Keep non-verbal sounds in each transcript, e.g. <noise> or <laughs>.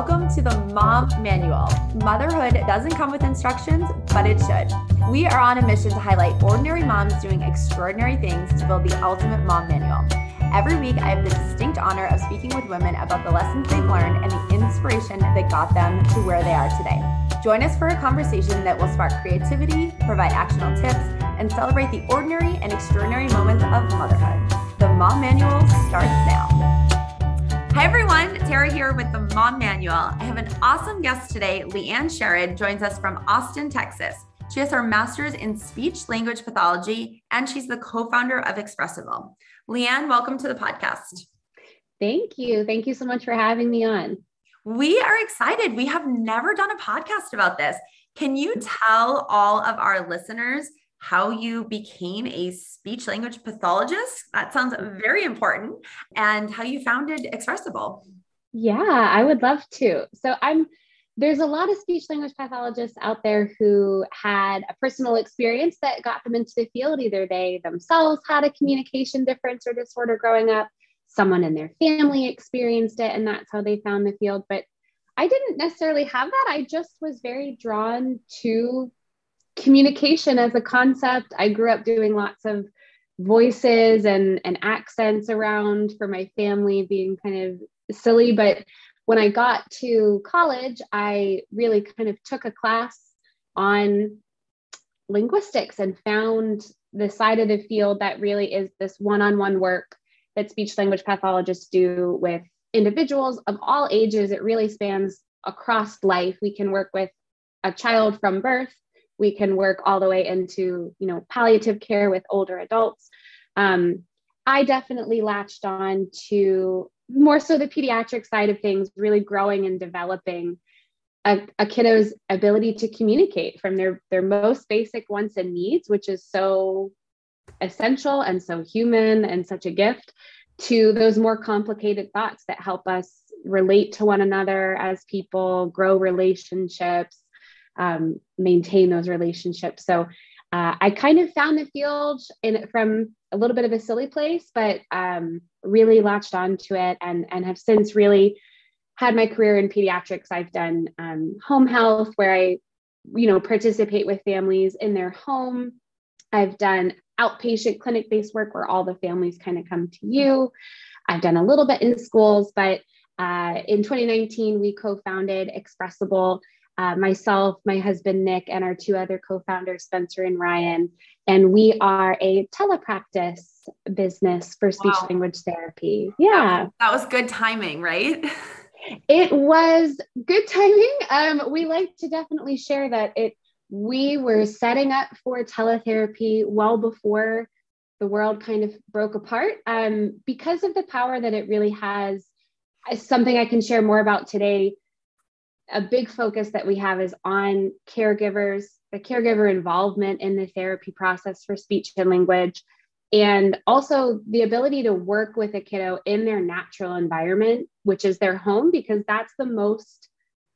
welcome to the Mom Manual. Motherhood doesn't come with instructions, but it should. We are on a mission to highlight ordinary moms doing extraordinary things to build the ultimate mom manual. Every week, I have the distinct honor of speaking with women about the lessons they've learned and the inspiration that got them to where they are today. Join us for a conversation that will spark creativity, provide actionable tips, and celebrate the ordinary and extraordinary moments of motherhood. The Mom Manual starts now. Hi, everyone. Tara here with the Mom Manual. I have an awesome guest today. Leanne Sherred joins us from Austin, Texas. She has her master's in speech language pathology, and she's the co founder of Expressable. Leanne, welcome to the podcast. Thank you. Thank you so much for having me on. We are excited. We have never done a podcast about this. Can you tell all of our listeners how you became a speech language pathologist. That sounds very important. And how you founded Expressable. Yeah, I would love to. So I'm there's a lot of speech language pathologists out there who had a personal experience that got them into the field. Either they themselves had a communication difference or disorder growing up, someone in their family experienced it, and that's how they found the field. But I didn't necessarily have that. I just was very drawn to communication as a concept. I grew up doing lots of voices and, and accents around for my family being kind of silly. But when I got to college, I really kind of took a class on linguistics and found the side of the field that really is this one on one work that speech language pathologists do with individuals of all ages. It really spans across life. We can work with a child from birth we can work all the way into you know palliative care with older adults. Um, i definitely latched on to more so the pediatric side of things really growing and developing a, a kiddo's ability to communicate from their their most basic wants and needs which is so essential and so human and such a gift to those more complicated thoughts that help us relate to one another as people grow relationships um, maintain those relationships. So uh, I kind of found the field in from a little bit of a silly place, but um, really latched onto it and and have since really had my career in pediatrics. I've done um, home health where I, you know, participate with families in their home. I've done outpatient clinic based work where all the families kind of come to you. I've done a little bit in schools, but uh, in 2019, we co founded Expressable uh, myself, my husband Nick, and our two other co founders, Spencer and Ryan. And we are a telepractice business for speech wow. language therapy. Yeah. That was good timing, right? <laughs> It was good timing. Um, we like to definitely share that it we were setting up for teletherapy well before the world kind of broke apart um, because of the power that it really has. Something I can share more about today a big focus that we have is on caregivers, the caregiver involvement in the therapy process for speech and language, and also the ability to work with a kiddo in their natural environment, which is their home, because that's the most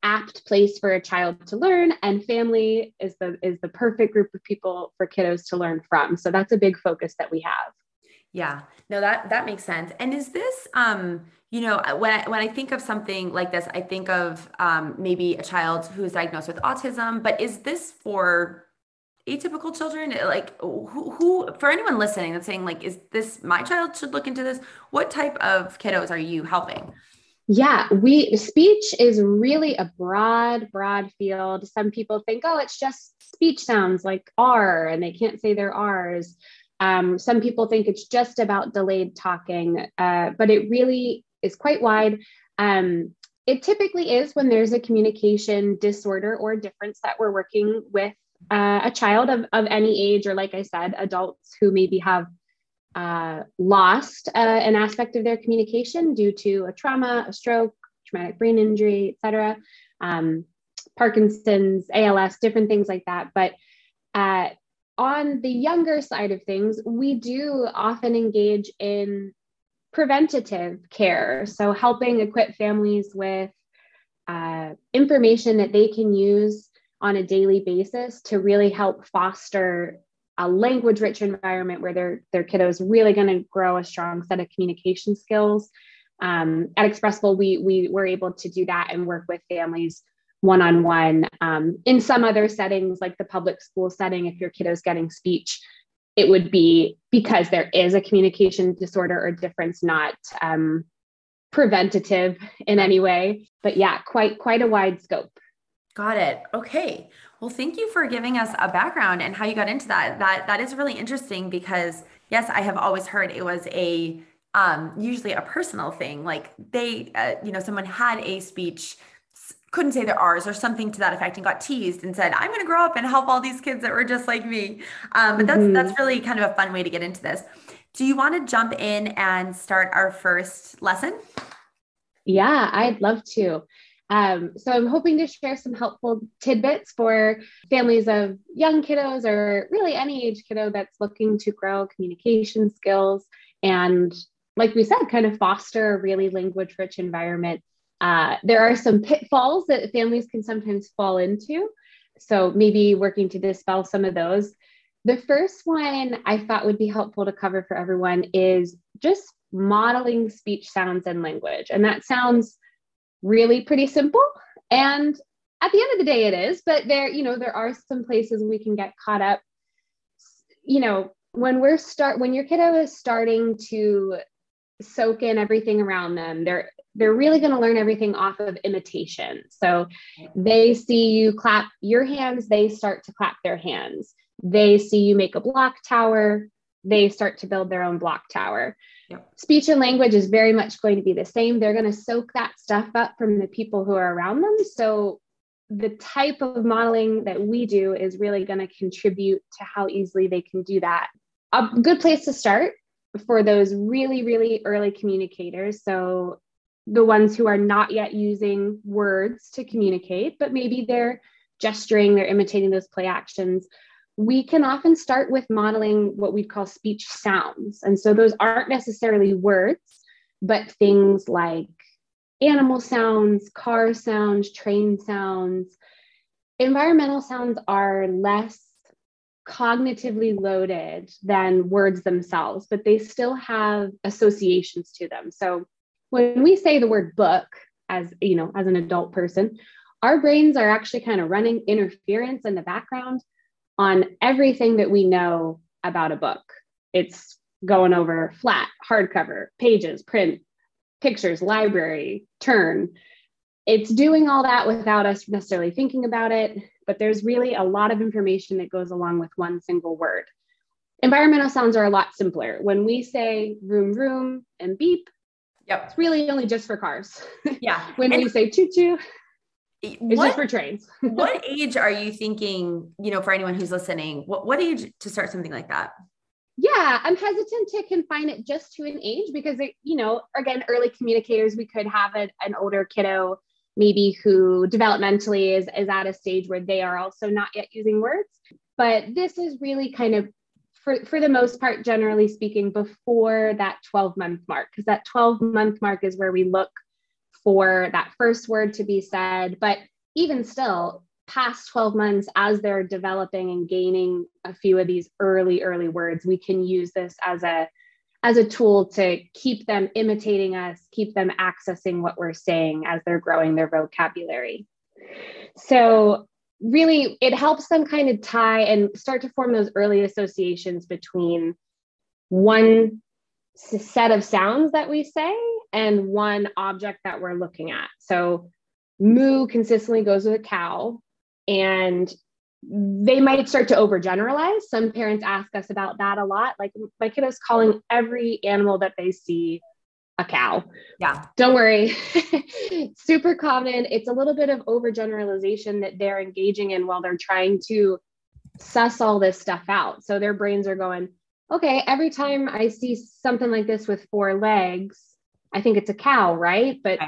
apt place for a child to learn and family is the is the perfect group of people for kiddos to learn from. So that's a big focus that we have. Yeah. No that that makes sense. And is this um you know when I, when I think of something like this i think of um, maybe a child who's diagnosed with autism but is this for atypical children? Like who, who for anyone listening that's saying like is this my child should look into this what type of kiddos are you helping? Yeah we speech is really a broad broad field. Some people think oh it's just speech sounds like r and they can't say their r's. Um, some people think it's just about delayed talking, uh, but it really is quite wide. Um, it typically is when there's a communication disorder or difference that we're working with uh, a child of, of any age, or like I said, adults who maybe have uh, lost uh, an aspect of their communication due to a trauma, a stroke, traumatic brain injury, etc. Um, Parkinson's, ALS, different things like that. But uh, on the younger side of things, we do often engage in preventative care. So, helping equip families with uh, information that they can use on a daily basis to really help foster a language rich environment where their, their kiddo is really going to grow a strong set of communication skills. um, at Expressable, we we were able to do that and work with families one on one. In some other settings, like the public school setting, if your kiddo's getting speech, it would be because there is a communication disorder or difference, not um, preventative in any way. But yeah, quite quite a wide scope. Got it. Okay. Well, thank you for giving us a background and how you got into that. That that is really interesting because yes, I have always heard it was a um, usually a personal thing. Like they, uh, you know, someone had a speech, couldn't say their R's or something to that effect, and got teased and said, "I'm going to grow up and help all these kids that were just like me." Um, but that's mm-hmm. that's really kind of a fun way to get into this. Do you want to jump in and start our first lesson? Yeah, I'd love to. Um, so I'm hoping to share some helpful tidbits for families of young kiddos or really any age kiddo that's looking to grow communication skills and like we said, kind of foster a really language rich environment. Uh, there are some pitfalls that families can sometimes fall into. So maybe working to dispel some of those. The first one I thought would be helpful to cover for everyone is just modeling speech sounds and language. And that sounds really pretty simple. And at the end of the day, it is, but there, you know, there are some places we can get caught up. You know, when we're start when your kiddo is starting to soak in everything around them. They're they're really going to learn everything off of imitation. So they see you clap your hands, they start to clap their hands. They see you make a block tower, they start to build their own block tower. Yep. Speech and language is very much going to be the same. They're going to soak that stuff up from the people who are around them. So the type of modeling that we do is really going to contribute to how easily they can do that. A good place to start for those really, really early communicators. So the ones who are not yet using words to communicate, but maybe they're gesturing, they're imitating those play actions. We can often start with modeling what we'd call speech sounds. And so those aren't necessarily words, but things like animal sounds, car sounds, train sounds. Environmental sounds are less cognitively loaded than words themselves, but they still have associations to them. So when we say the word book as you know, as an adult person, our brains are actually kind of running interference in the background on everything that we know about a book. It's going over flat, hardcover, pages, print, pictures, library, turn. It's doing all that without us necessarily thinking about it but there's really a lot of information that goes along with one single word. Environmental sounds are a lot simpler. When we say room, room, and beep, yep. it's really only just for cars. <laughs> Yeah. when and we say choo choo, it's what, just for trains. <laughs> what age are you thinking, you know, for anyone who's listening, what, what age to start something like that? Yeah, I'm hesitant to confine it just to an age because, it, you know, again, early communicators, we could have a, an older kiddo maybe who developmentally is, is at a stage where they are also not yet using words. But this is really kind of, for, for the most part, generally speaking, before that 12 month mark, because that 12 month mark is where we look for that first word to be said. But even still, past 12 months, as they're developing and gaining a few of these early, early words, we can use this as a as a tool to keep them imitating us, keep them accessing what we're saying as they're growing their vocabulary. So, really, it helps them kind of tie and start to form those early associations between one set of sounds that we say and one object that we're looking at. So, moo consistently goes with a cow, and they might start to overgeneralize. Some parents ask us about that a lot. Like my kiddo's calling every animal that they see a cow. Yeah. Don't worry. <laughs> Super common. It's a little bit of overgeneralization that they're engaging in while they're trying to suss all this stuff out. So their brains are going, okay, every time I see something like this with four legs, I think it's a cow, right? But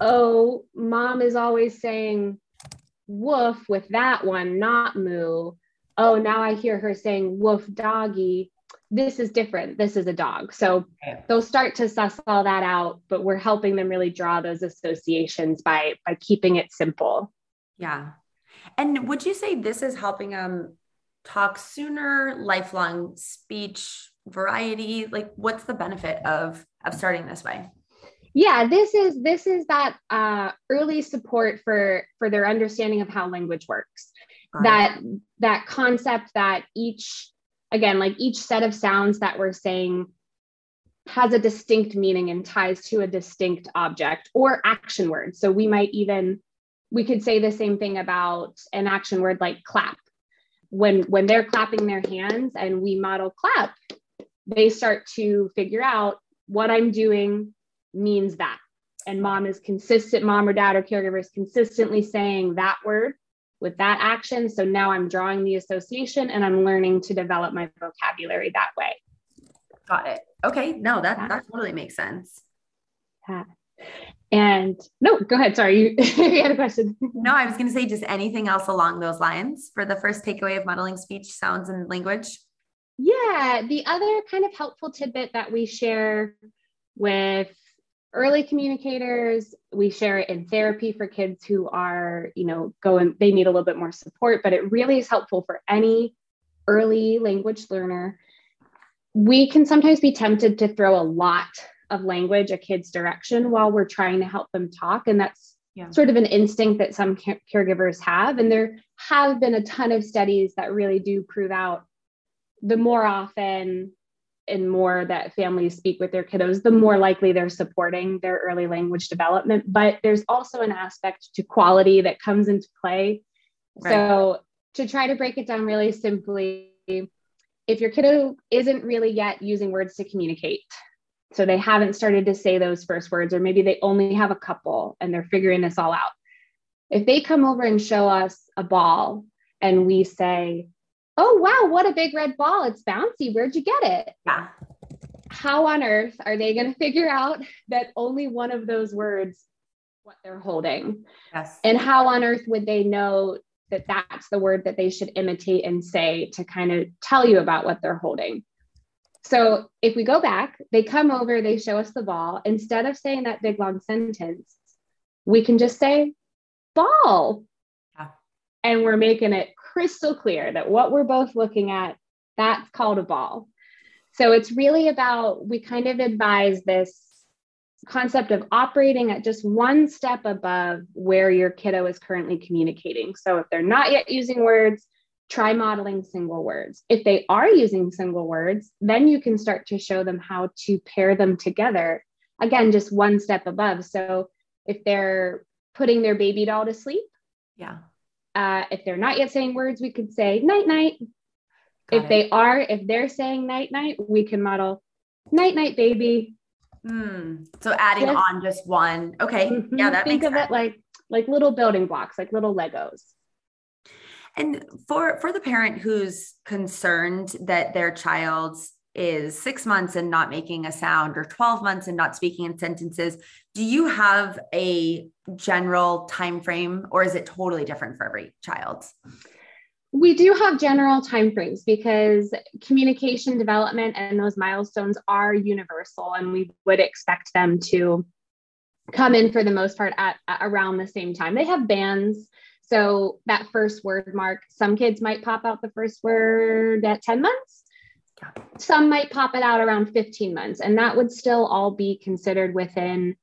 oh, mom is always saying woof with that one, not moo. Oh, now I hear her saying woof doggy. This is different. This is a dog. So they'll start to suss all that out, but we're helping them really draw those associations by by keeping it simple. Yeah. And would you say this is helping them talk sooner, lifelong speech variety? Like what's the benefit of of starting this way? Yeah this is this is that uh, early support for for their understanding of how language works. That that concept that each again like each set of sounds that we're saying has a distinct meaning and ties to a distinct object or action word so we might even we could say the same thing about an action word like clap. When when they're clapping their hands and we model clap they start to figure out what i'm doing means that and mom is consistent mom or dad or caregiver is consistently saying that word with that action. So now I'm drawing the association and I'm learning to develop my vocabulary that way. Got it. Okay. No, that, yeah. that totally makes sense. Yeah. And no, go ahead. Sorry, <laughs> you, you had a question. No, I was going to say just anything else along those lines for the first takeaway of modeling speech, sounds, and language. Yeah. The other kind of helpful tidbit that we share with early communicators we share it in therapy for kids who are you know going they need a little bit more support but it really is helpful for any early language learner we can sometimes be tempted to throw a lot of language a kid's direction while we're trying to help them talk and that's yeah. sort of an instinct that some caregivers have and there have been a ton of studies that really do prove out the more often and more that families speak with their kiddos, the more likely they're supporting their early language development. But there's also an aspect to quality that comes into play. Right. So, to try to break it down really simply, if your kiddo isn't really yet using words to communicate, so they haven't started to say those first words, or maybe they only have a couple and they're figuring this all out. If they come over and show us a ball and we say, oh wow what a big red ball. It's bouncy. Where'd you get it? Yeah. How on earth are they going to figure out that only one of those words what they're holding? Yes. And how on earth would they know that that's the word that they should imitate and say to kind of tell you about what they're holding? So if we go back they come over they show us the ball. Instead of saying that big long sentence we can just say ball. Yeah. and we're making it crystal clear that what we're both looking at, that's called a ball. So it's really about, we kind of advise this concept of operating at just one step above where your kiddo is currently communicating. So if they're not yet using words, try modeling single words. If they are using single words, then you can start to show them how to pair them together. Again, just one step above. So if they're putting their baby doll to sleep, yeah, uh, if they're not yet saying words, we could say night night. Got if it. they are, if they're saying night night, we can model night night baby. Mm. So adding just, on just one. Okay. Mm-hmm. Yeah, that think makes of sense. it like like little building blocks, like little Legos. And for for the parent who's concerned that their child's is six months and not making a sound or 12 months and not speaking in sentences. Do you have a general time frame or is it totally different for every child? We do have general timeframes because communication development and those milestones are universal and we would expect them to come in for the most part at, at around the same time. They have bands so that first word mark some kids might pop out the first word at 10 months some might pop it out around 15 months, and that would still all be considered within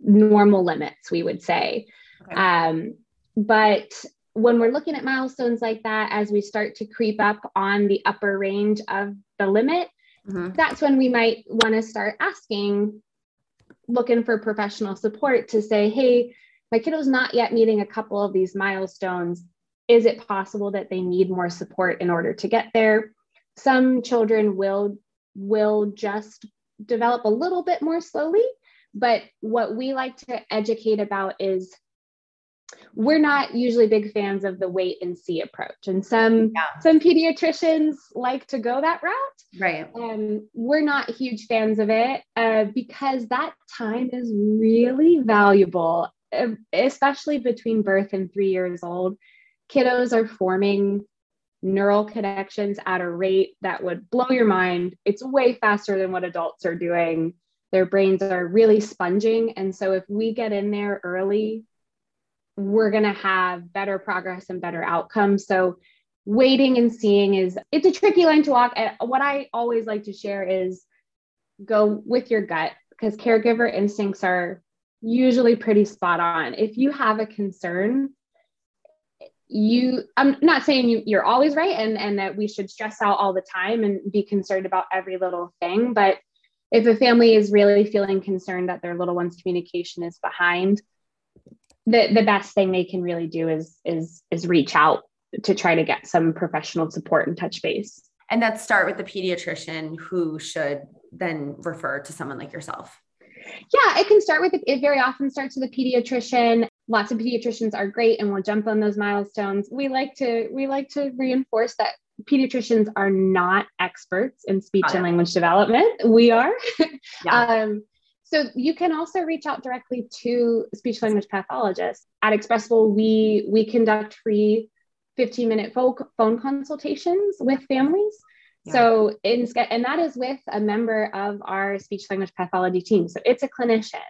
normal limits, we would say. Okay. Um, but when we're looking at milestones like that, as we start to creep up on the upper range of the limit, mm-hmm. that's when we might want to start asking, looking for professional support to say, hey, my kiddo's not yet meeting a couple of these milestones. Is it possible that they need more support in order to get there? Some children will will just develop a little bit more slowly but what we like to educate about is we're not usually big fans of the wait and see approach. And some yeah. some pediatricians like to go that route. Right. Um, we're not huge fans of it uh, because that time is really valuable especially between birth and three years old. Kiddos are forming neural connections at a rate that would blow your mind. It's way faster than what adults are doing. Their brains are really sponging. And so if we get in there early, we're going to have better progress and better outcomes. So waiting and seeing is it's a tricky line to walk. What I always like to share is go with your gut. because caregiver instincts are usually pretty spot on. If you have a concern, you i'm not saying you, you're always right and and that we should stress out all the time and be concerned about every little thing but if a family is really feeling concerned that their little one's communication is behind the the best thing they can really do is is is reach out to try to get some professional support and touch base and that start with the pediatrician who should then refer to someone like yourself yeah, it can start with it very often starts with a pediatrician. Lots of pediatricians are great and will jump on those milestones. We like to we like to reinforce that pediatricians are not experts in speech and language development. We are. Yeah. <laughs> um, so you can also reach out directly to speech language pathologists. At Expressable, we we conduct free 15 minute phone phone consultations with families so, in, and that is with a member of our speech language pathology team. So, it's a clinician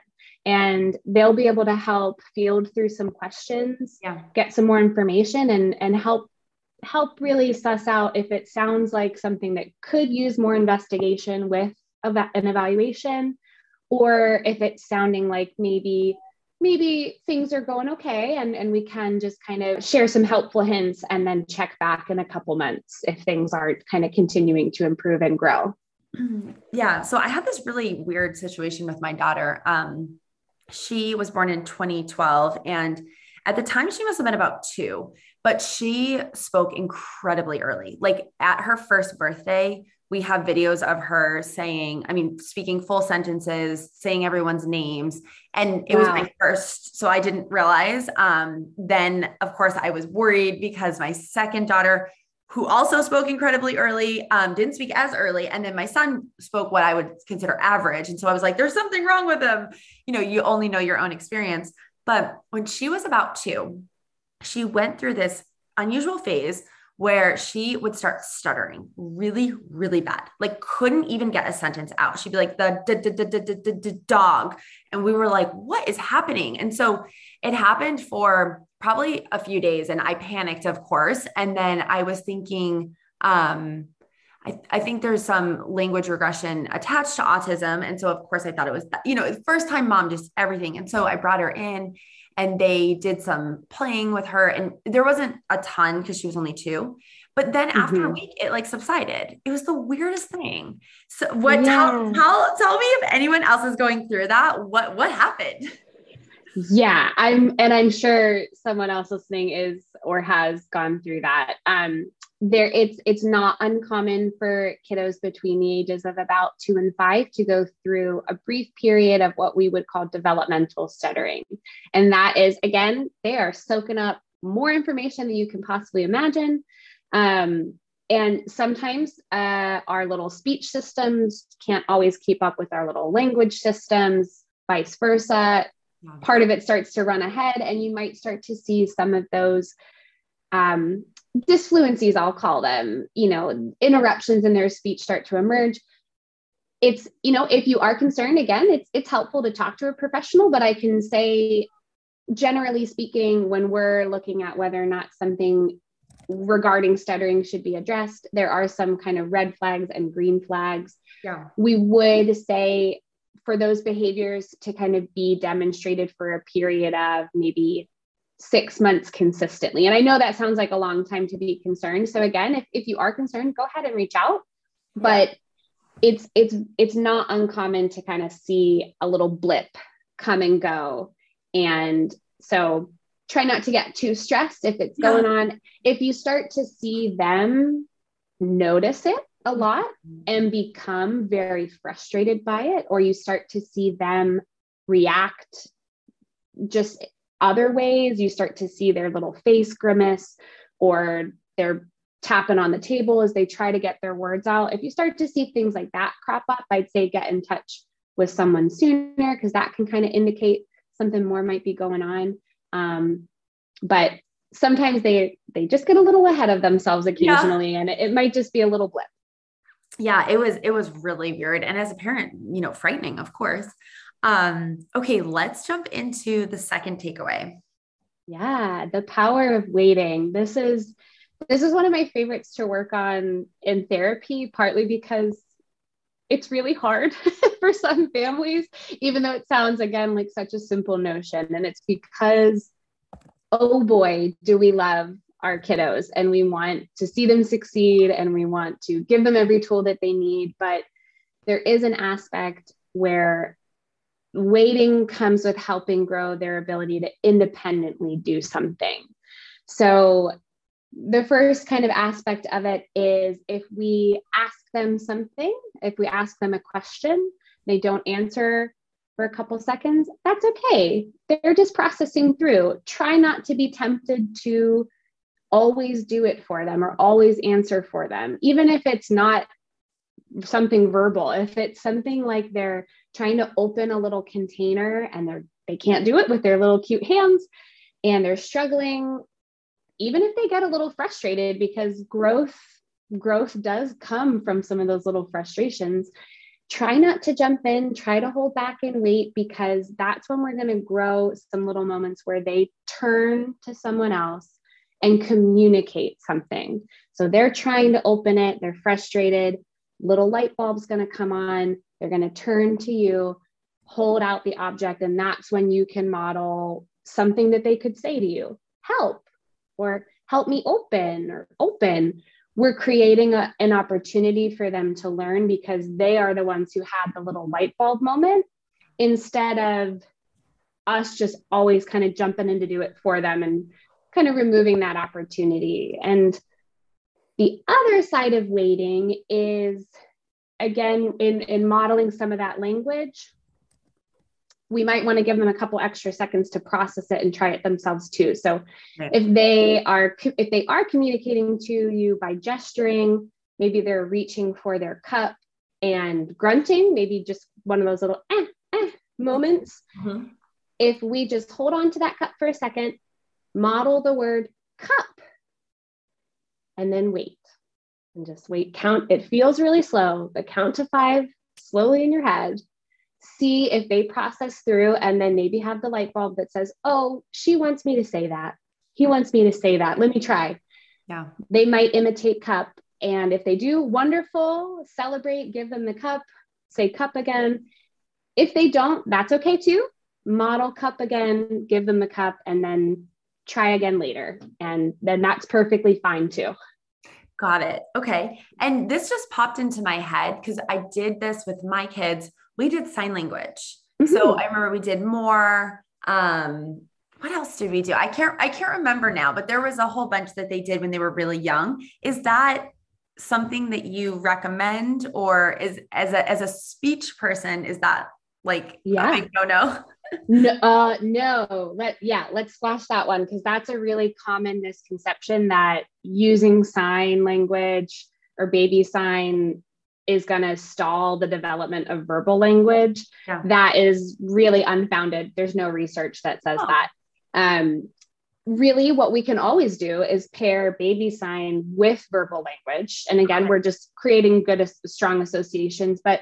and they'll be able to help field through some questions, yeah. get some more information and, and help help really suss out if it sounds like something that could use more investigation with an evaluation or if it's sounding like maybe maybe things are going okay and, and we can just kind of share some helpful hints and then check back in a couple months if things aren't kind of continuing to improve and grow <clears throat> yeah so i had this really weird situation with my daughter um, she was born in 2012 and at the time she must have been about two but she spoke incredibly early like at her first birthday we have videos of her saying, I mean, speaking full sentences, saying everyone's names. And it wow. was my first, so I didn't realize. Um, then, of course, I was worried because my second daughter, who also spoke incredibly early, um, didn't speak as early. And then my son spoke what I would consider average. And so I was like, there's something wrong with him. You know, you only know your own experience. But when she was about two, she went through this unusual phase where she would start stuttering really, really bad, like couldn't even get a sentence out. She'd be like, the dog. And we were like, what is happening? And so it happened for probably a few days. And I panicked, of course. And then I was thinking, um, I, I, think there's some language regression attached to autism. And so, of course, I thought it was, you know, first time mom, just everything. And so I brought her in and they did some playing with her and there wasn't a ton because she was only two but then after mm-hmm. a week it like subsided it was the weirdest thing so what yeah. tell, tell tell me if anyone else is going through that what what happened yeah i'm and i'm sure someone else listening is or has gone through that. Um there it's it's not uncommon for kiddos between the ages of about two and five to go through a brief period of what we would call developmental stuttering. And that is again they are soaking up more information than you can possibly imagine. Um, and sometimes uh, our little speech systems can't always keep up with our little language systems vice versa part of it starts to run ahead and you might start to see some of those um, disfluencies, I'll call them, you know, interruptions in their speech start to emerge. It's, you know, if you are concerned, again, it's it's helpful to talk to a professional, but I can say generally speaking, when we're looking at whether or not something regarding stuttering should be addressed, there are some kind of red flags and green flags. Yeah. We would say for those behaviors to kind of be demonstrated for a period of maybe six months consistently. And I know that sounds like a long time to be concerned. So again, if, if you are concerned, go ahead and reach out. But it's it's it's not uncommon to kind of see a little blip come and go. And so try not to get too stressed if it's going on. If you start to see them notice it a lot and become very frustrated by it, or you start to see them react just other ways. You start to see their little face grimace or they're tapping on the table as they try to get their words out. If you start to see things like that crop up, I'd say get in touch with someone sooner because that can kind of indicate something more might be going on. Um, but sometimes they they just get a little ahead of themselves occasionally, yeah. and it, it might just be a little blip. Yeah, it was it was really weird, and as a parent, you know, frightening, of course. Um, okay, let's jump into the second takeaway. Yeah, the power of waiting. This is this is one of my favorites to work on in therapy, partly because it's really hard <laughs> for some families, even though it sounds again like such a simple notion. And it's because, oh boy, do we love our kiddos and we want to see them succeed and we want to give them every tool that they need. But there is an aspect where waiting comes with helping grow their ability to independently do something. So the first kind of aspect of it is if we ask them something, if we ask them a question, they don't answer for a couple seconds, that's okay. They're just processing through. Try not to be tempted to always do it for them or always answer for them, even if it's not something verbal. If it's something like they're trying to open a little container and they're they can't do it with their little cute hands and they're struggling even if they get a little frustrated because growth growth does come from some of those little frustrations try not to jump in try to hold back and wait because that's when we're going to grow some little moments where they turn to someone else and communicate something. So they're trying to open it. They're frustrated. Little light bulb's going to come on. They're going to turn to you hold out the object and that's when you can model something that they could say to you. Help or help me open or open. We're creating a, an opportunity for them to learn because they are the ones who had the little light bulb moment instead of us just always kind of jumping in to do it for them and kind of removing that opportunity. And the other side of waiting is again in, in modeling some of that language we might want to give them a couple extra seconds to process it and try it themselves too. So right. if they are if they are communicating to you by gesturing, maybe they're reaching for their cup and grunting, maybe just one of those little eh, eh moments. Mm-hmm. If we just hold on to that cup for a second, model the word cup, and then wait. And just wait, count. It feels really slow, but count to five slowly in your head see if they process through and then maybe have the light bulb that says, oh, she wants me to say that. He wants me to say that. Let me try. Yeah. They might imitate cup. And if they do, wonderful, celebrate, give them the cup, say cup again. If they don't, that's okay too. Model cup again, give them the cup, and then try again later. And then that's perfectly fine too. Got it. Okay. And this just popped into my head because I did this with my kids we did sign language. Mm-hmm. So I remember we did more. Um, what else did we do? I can't I can't remember now, but there was a whole bunch that they did when they were really young. Is that something that you recommend or is as a as a speech person is that like yeah no no no, uh, no, let yeah, let's splash that one because that's a really common misconception that using sign language or baby sign is going to stall the development of verbal language. Yeah. That is really unfounded. There's no research that says oh. that. Um, really, what we can always do is pair baby sign with verbal language. And again, okay. we're just creating good, strong associations. But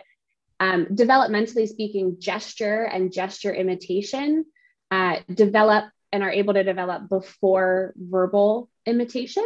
um, developmentally speaking, gesture and gesture imitation uh, develop and are able to develop before verbal imitation.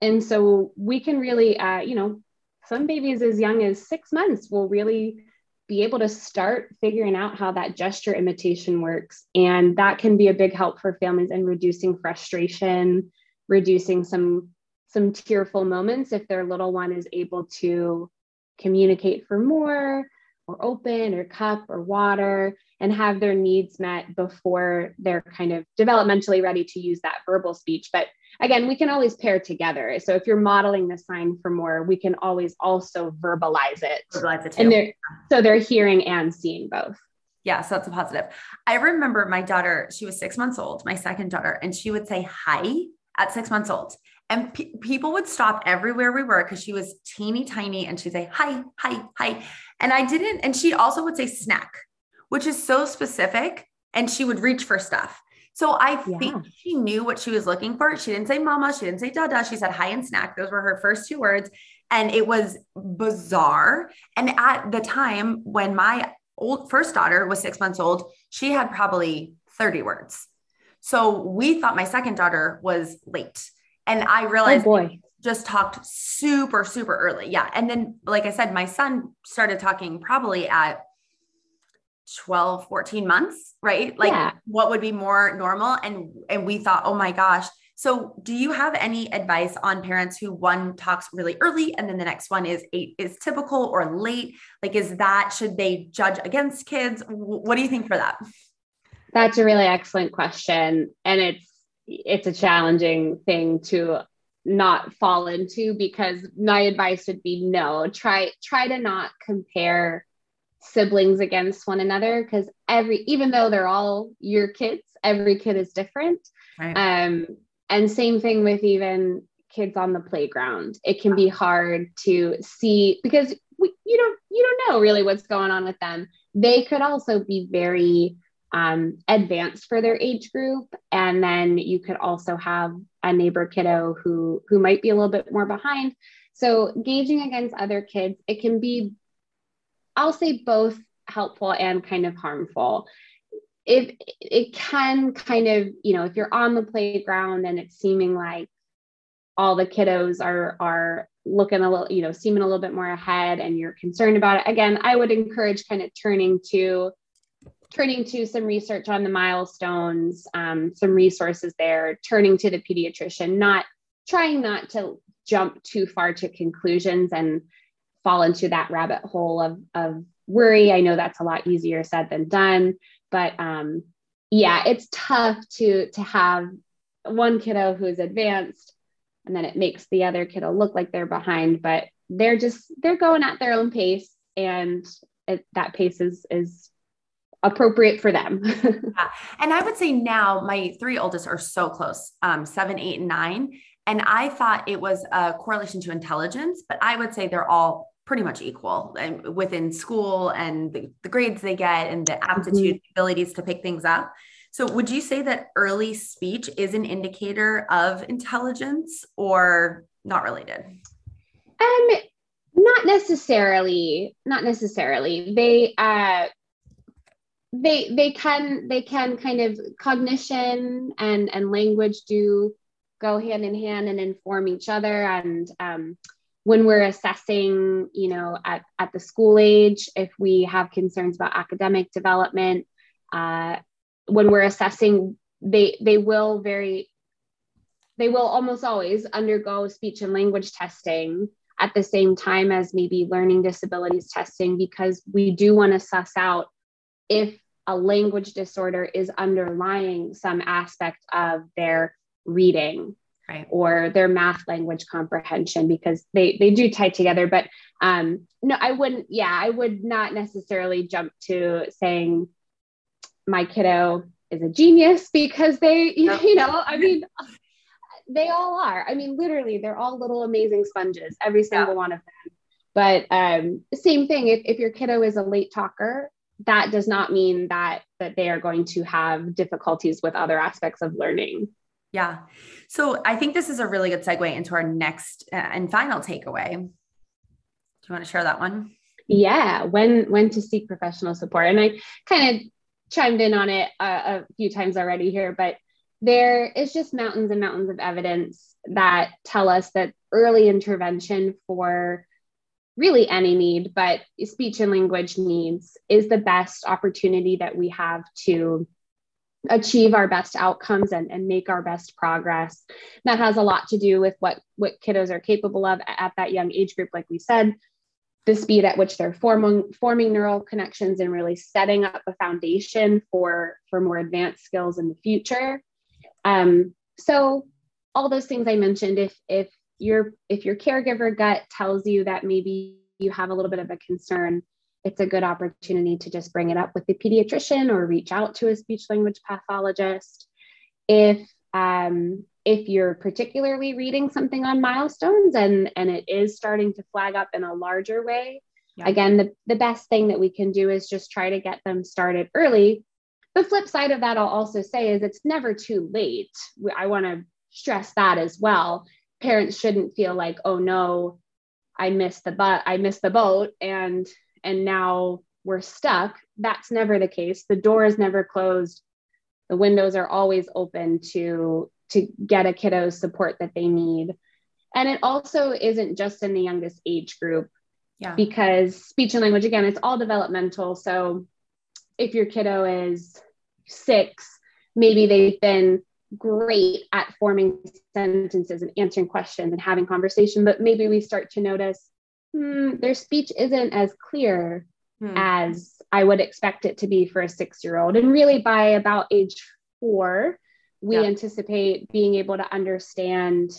And so we can really, uh, you know, some babies as young as six months will really be able to start figuring out how that gesture imitation works. And that can be a big help for families in reducing frustration, reducing some some tearful moments if their little one is able to communicate for more or open or cup or water and have their needs met before they're kind of developmentally ready to use that verbal speech. But again, we can always pair together. So if you're modeling the sign for more, we can always also verbalize it. Verbalize it too. And they're, so they're hearing and seeing both. Yeah, so that's a positive. I remember my daughter, she was six months old, my second daughter, and she would say hi at six months old. And pe- people would stop everywhere we were because she was teeny tiny and she'd say, hi, hi, hi. And I didn't, and she also would say snack, which is so specific. And she would reach for stuff. So I yeah. think she knew what she was looking for. She didn't say mama, she didn't say dada. She said hi and snack. Those were her first two words. And it was bizarre. And at the time when my old first daughter was six months old, she had probably 30 words. So we thought my second daughter was late. And I oh, realized oh boy. just talked super, super early. Yeah. And then, like I said, my son started talking probably at 12, 14 months, right? Like yeah. what would be more normal. And and we thought, oh my gosh. So do you have any advice on parents who one talks really early and then the next one is eight is typical or late? Like, is that should they judge against kids? What do you think for that? That's a really excellent question. And it's it's a challenging thing to not fall into because my advice would be no try try to not compare siblings against one another because every even though they're all your kids every kid is different. Right. um and same thing with even kids on the playground. It can be hard to see because we, you don't you don't know really what's going on with them. They could also be very um, advanced for their age group. And then you could also have a neighbor kiddo who who might be a little bit more behind. So gauging against other kids it can be i'll say both helpful and kind of harmful. If it can kind of you know if you're on the playground and it's seeming like all the kiddos are are looking a little you know seeming a little bit more ahead and you're concerned about it again i would encourage kind of turning to turning to some research on the milestones, um, some resources there, turning to the pediatrician, not trying not to jump too far to conclusions and fall into that rabbit hole of, of worry. I know that's a lot easier said than done, but um, yeah, it's tough to to have one kiddo who's advanced and then it makes the other kiddo look like they're behind, but they're just they're going at their own pace and it, that pace is is appropriate for them. <laughs> yeah. And I would say now my three oldest are so close, um, seven, eight, and nine. And I thought it was a correlation to intelligence, but I would say they're all pretty much equal and within school and the, the, grades they get and the aptitude mm-hmm. abilities to pick things up. So would you say that early speech is an indicator of intelligence or not related? Um not necessarily, not necessarily. They uh they they can they can kind of cognition and and language do go hand in hand and inform each other. And um, when we're assessing you know at, at the school age if we have concerns about academic development uh, when we're assessing they they will very they will almost always undergo speech and language testing at the same time as maybe learning disabilities testing because we do want to suss out if a language disorder is underlying some aspect of their reading right. or their math language comprehension because they they do tie together but um no i wouldn't yeah i would not necessarily jump to saying my kiddo is a genius because they no. <laughs> you know i mean <laughs> they all are i mean literally they're all little amazing sponges every single yeah. one of them but um same thing if, if your kiddo is a late talker that does not mean that that they are going to have difficulties with other aspects of learning. Yeah. So i think this is a really good segue into our next uh, and final takeaway. Do you want to share that one? Yeah when when to seek professional support and i kind of chimed in on it a, a few times already here but there is just mountains and mountains of evidence that tell us that early intervention for really any need, but speech and language needs is the best opportunity that we have to achieve our best outcomes and, and make our best progress. That has a lot to do with what, what kiddos are capable of at that young age group, like we said, the speed at which they're forming, forming neural connections and really setting up a foundation for, for more advanced skills in the future. Um, so all those things I mentioned, if, if your if your caregiver gut tells you that maybe you have a little bit of a concern it's a good opportunity to just bring it up with the pediatrician or reach out to a speech language pathologist. If um, if you're particularly reading something on milestones and and it is starting to flag up in a larger way yeah. again the, the best thing that we can do is just try to get them started early. The flip side of that i'll also say is it's never too late. I want to stress that as well parents shouldn't feel like oh no i missed the but i missed the boat and and now we're stuck that's never the case the door is never closed the windows are always open to to get a kiddo's support that they need And it also isn't just in the youngest age group. Yeah. Because speech and language, again, it's all developmental. So if your kiddo is six, maybe they've been great at forming sentences and answering questions and having conversation, but maybe we start to notice hmm, their speech isn't as clear hmm. as I would expect it to be for a six year old. And really, by about age four, we yeah. anticipate being able to understand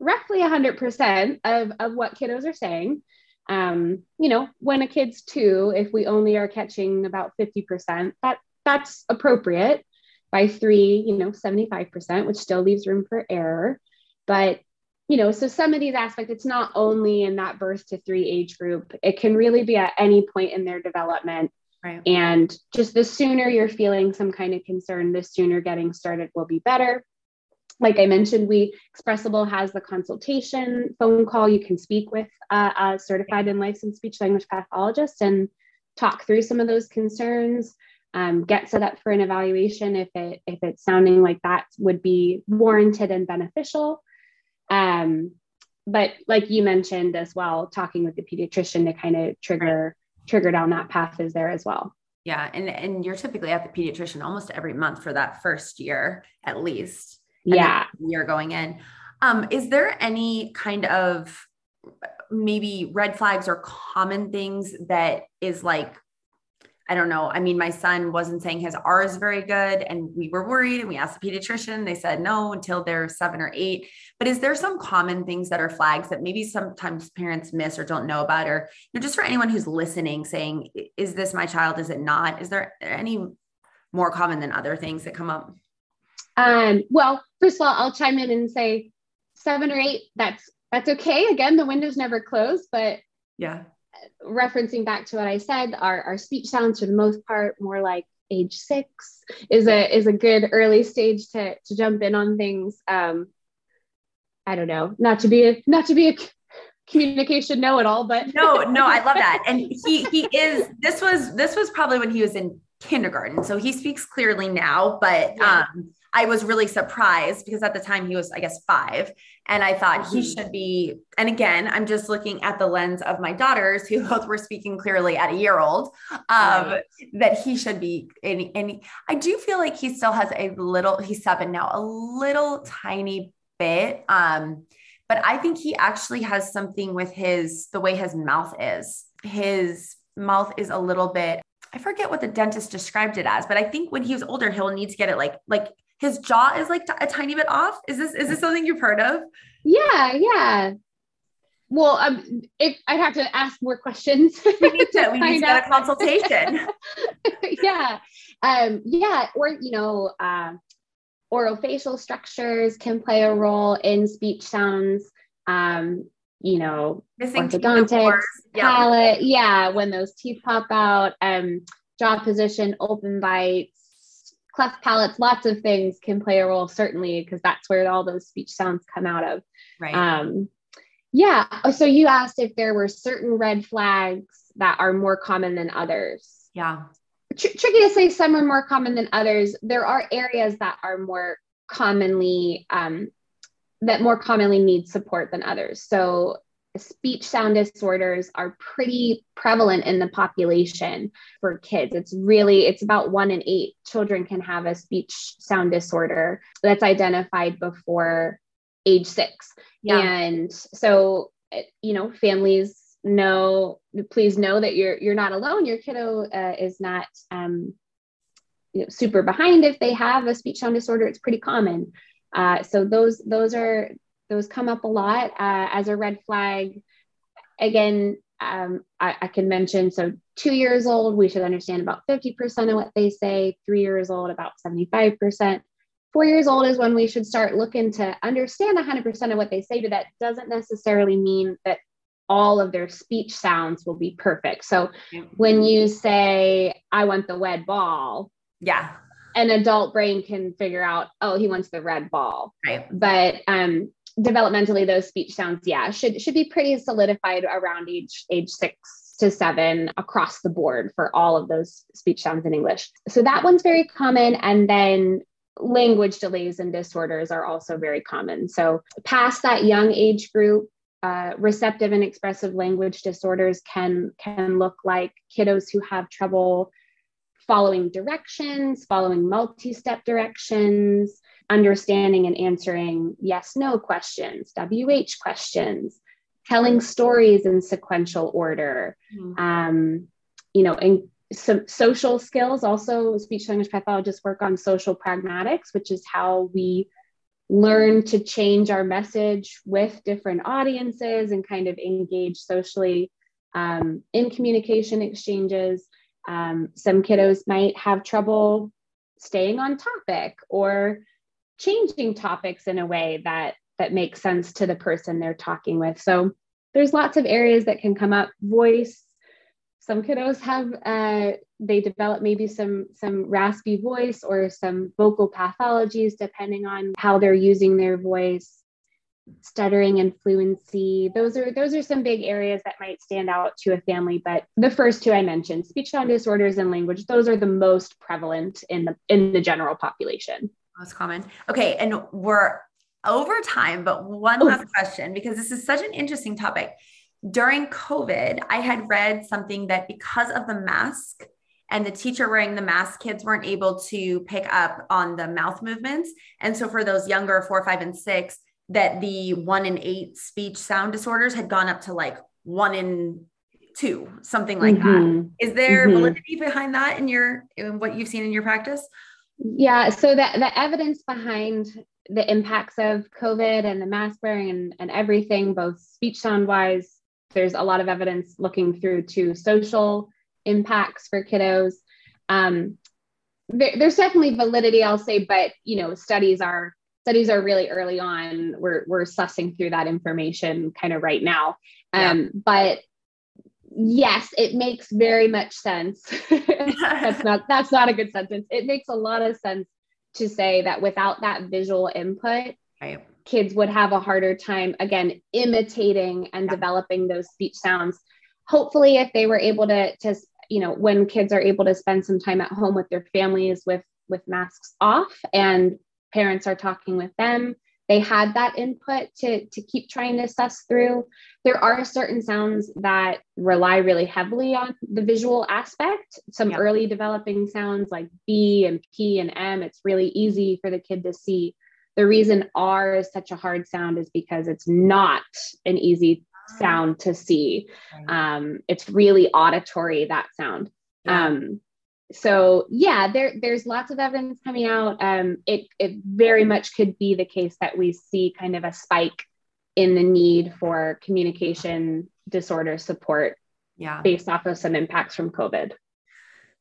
roughly 100% of, of what kiddos are saying. Um, you know, when a kid's two, if we only are catching about 50%, that that's appropriate. By three, you know, 75%, which still leaves room for error. But you know, so some of these aspects, it's not only in that birth to three age group, it can really be at any point in their development. Right. And just the sooner you're feeling some kind of concern, the sooner getting started will be better. Like I mentioned, we Expressable has the consultation phone call. You can speak with uh, a certified and licensed speech language pathologist and talk through some of those concerns. Um, get set up for an evaluation if it if it's sounding like that would be warranted and beneficial. Um, but like you mentioned as well, talking with the pediatrician to kind of trigger trigger down that path is there as well. Yeah, and and you're typically at the pediatrician almost every month for that first year at least. Yeah, you're going in. Um, is there any kind of maybe red flags or common things that is like I don't know. I mean, my son wasn't saying his R is very good, and we were worried. And we asked the pediatrician. They said no until they're seven or eight. But is there some common things that are flags that maybe sometimes parents miss or don't know about, or you know, just for anyone who's listening, saying, "Is this my child? Is it not?" Is there any more common than other things that come up? Um, well, first of all, I'll chime in and say seven or eight. That's that's okay. Again, the window's never closed, but yeah referencing back to what I said, our, our speech sounds for the most part more like age six is a is a good early stage to to jump in on things. Um, I don't know, not to be a not to be a communication know it all, but no, no, I love that. And <laughs> he he is this was this was probably when he was in kindergarten, so he speaks clearly now, but yeah. um I was really surprised because at the time he was, I guess, five. And I thought mm-hmm. he should be. And again, I'm just looking at the lens of my daughters who <laughs> both were speaking clearly at a year old, um, right. that he should be. And, and I do feel like he still has a little, he's seven now, a little tiny bit. Um, but I think he actually has something with his, the way his mouth is. His mouth is a little bit I forget what the dentist described it as, but I think when he was older, he'll need to get it like like his jaw is like t- a tiny bit off. Is this is this something you've heard of? Yeah, yeah. Well, um, if I'd have to ask more questions. We need to, we need to <laughs> get a consultation. <laughs> yeah, um, yeah, or you know, uh, orofacial structures can play a role in speech sounds. Um, you know, Missing orthodontics, palate, yeah. yeah, when those teeth pop out, um, jaw position, open bites, cleft palates, lots of things can play a role, certainly, because that's where all those speech sounds come out of. Right. Um, yeah. So you asked if there were certain red flags that are more common than others. Yeah. Tr- tricky to say some are more common than others. There are areas that are more commonly, um, that more commonly need support than others. So speech sound disorders are pretty prevalent in the population for kids. It's really it's about one in eight children can have a speech sound disorder that's identified before age six. Yeah. and so you know families know please know that you're you're not alone. Your kiddo uh, is not um, you know, super behind if they have a speech sound disorder. It's pretty common. Uh, so those those are those come up a lot uh, as a red flag. Again, um, I, I, can mention so two years old, we should understand about 50% of what they say, three years old, about 75%. Four years old is when we should start looking to understand 100% of what they say, but that doesn't necessarily mean that all of their speech sounds will be perfect. So when you say, I want the red ball, yeah, an adult brain can figure out, oh, he wants the red ball. Right. But um, developmentally those speech sounds yeah should should be pretty solidified around age age six to seven across the board for all of those speech sounds in english so that one's very common and then language delays and disorders are also very common. So, past that young age group, uh, receptive and expressive language disorders can can look like kiddos who have trouble following directions, following multi-step directions, understanding and answering yes no questions, WH questions, telling stories in sequential order. Mm-hmm. Um, you know, and some social skills also speech language pathologists work on social pragmatics which is how we learn to change our message with different audiences and kind of engage socially um, in communication exchanges um, some kiddos might have trouble staying on topic or changing topics in a way that that makes sense to the person they're talking with. So there's lots of areas that can come up. Voice. Some kiddos have uh, they develop maybe some some raspy voice or some vocal pathologies depending on how they're using their voice. Stuttering and fluency. Those are those are some big areas that might stand out to a family but the first two i mentioned speech sound disorders and language those are the most prevalent in the in the general population most common okay and we're over time but one last question because this is such an interesting topic during COVID, I had read something that because of the mask and the teacher wearing the mask, kids weren't able to pick up on the mouth movements. And so for those younger four, five, and six, that the one in eight speech sound disorders had gone up to like one in two, something like mm-hmm. that. Is there mm-hmm. validity behind that in your in what you've seen in your practice? Yeah. So that the evidence behind the impacts of COVID and the mask wearing and, and everything, both speech sound wise, there's a lot of evidence looking through to social impacts for kiddos. Um, there, there's definitely validity, I'll say, but you know, studies are studies are really early on. We're we're sussing through that information kind of right now. Um, yeah. But yes, it makes very much sense. <laughs> that's not that's not a good sentence. It makes a lot of sense to say that without that visual input, right kids would have a harder time again imitating and yeah. developing those speech sounds hopefully if they were able to to you know when kids are able to spend some time at home with their families with with masks off and parents are talking with them they had that input to to keep trying to suss through there are certain sounds that rely really heavily on the visual aspect some yeah. early developing sounds like b and p and m it's really easy for the kid to see the reason R is such a hard sound is because it's not an easy sound to see. Um, it's really auditory, that sound. Um, so yeah, there, there's lots of evidence coming out. Um, it, it very much could be the case that we see kind of a spike in the need for communication disorder support yeah. based off of some impacts from COVID.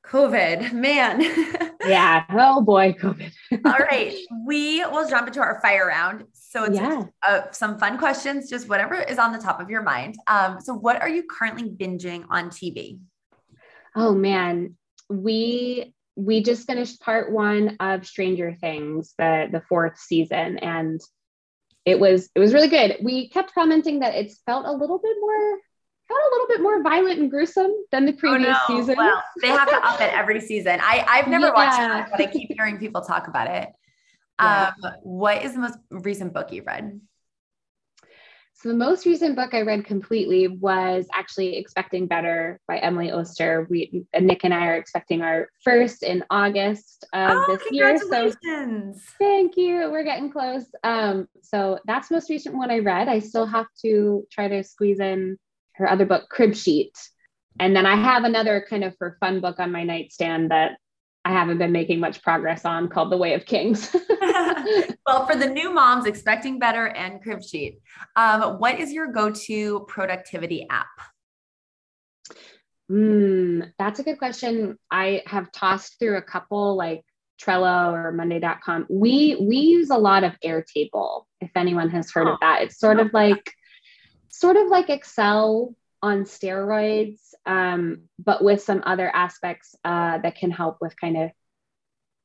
COVID, man. <laughs> yeah. Oh boy, COVID. <laughs> All right. We will jump into our fire round. So it's yeah. uh, some fun questions, just whatever is on the top of your mind. Um, so what are you currently binging on TV? Oh man, we we just finished part one of Stranger Things, the the fourth season, and it was it was really good. We kept commenting that it's felt a little bit more got a little bit more violent and gruesome than the previous oh, no. season. Well, they have to up it every season. I, I've never yeah. watched it, but I keep hearing people talk about it. <laughs> Yeah. Um, what is the most recent book you've read? So the most recent book I read completely was actually Expecting Better by Emily Oster. We Nick and I are expecting our first in August of oh, this year. So thank you. We're getting close. Um, so that's most recent one I read. I still have to try to squeeze in her other book, Crib Sheet. And then I have another kind of for fun book on my nightstand that I haven't been making much progress on called The Way of Kings. <laughs> well, for the new moms expecting better and crib sheet, um, what is your go-to productivity app? Mm, that's a good question. I have tossed through a couple like Trello or Monday.com. We we use a lot of Airtable. If anyone has heard oh. of that, it's sort of like sort of like Excel on steroids, um, but with some other aspects uh, that can help with kind of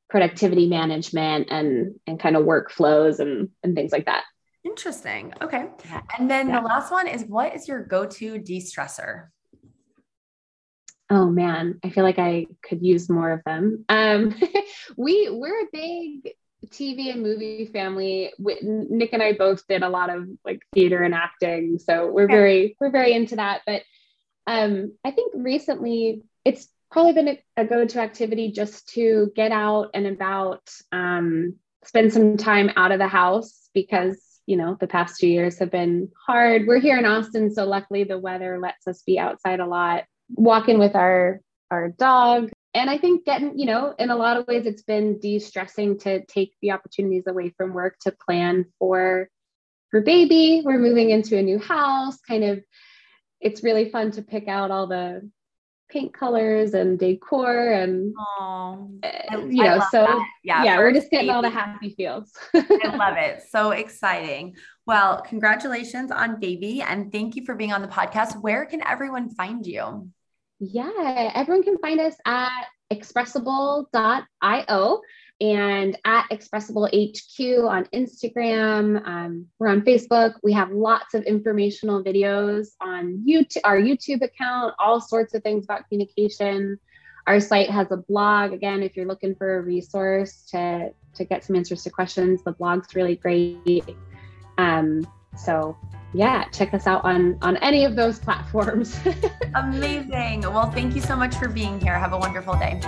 productivity management and and kind of workflows and and things like that. Interesting. Okay. And then yeah. the last one is what is your go-to de-stressor? Oh man, I feel like I could use more of them. Um, <laughs> we we're a big TV and movie family. Nick and I both did a lot of like theater and acting, so we're okay. very we're very into that. But um, I think recently it's probably been a, a go-to activity just to get out and about, um, spend some time out of the house because you know the past two years have been hard. We're here in Austin, so luckily the weather lets us be outside a lot. Walking with our our dog, and I think getting, you know, in a lot of ways, it's been de-stressing to take the opportunities away from work to plan for for baby. We're moving into a new house. Kind of, it's really fun to pick out all the paint colors and decor and Aww, eh, you know so yeah yeah we're just getting baby. all the happy feels. I love it. So exciting. Well congratulations on baby and thank you for being on the podcast. Where can everyone find you? Yeah, everyone can find us at expressable.io and at Expressable HQ on Instagram. Um, we're on Facebook. We have lots of informational videos on YouTube, our YouTube account, all sorts of things about communication. Our site has a blog. Again, if you're looking for a resource to, to get some answers to questions, the blog's really great. Um, so yeah, check us out on on any of those platforms. <laughs> Amazing. Well, thank you so much for being here. Have a wonderful day.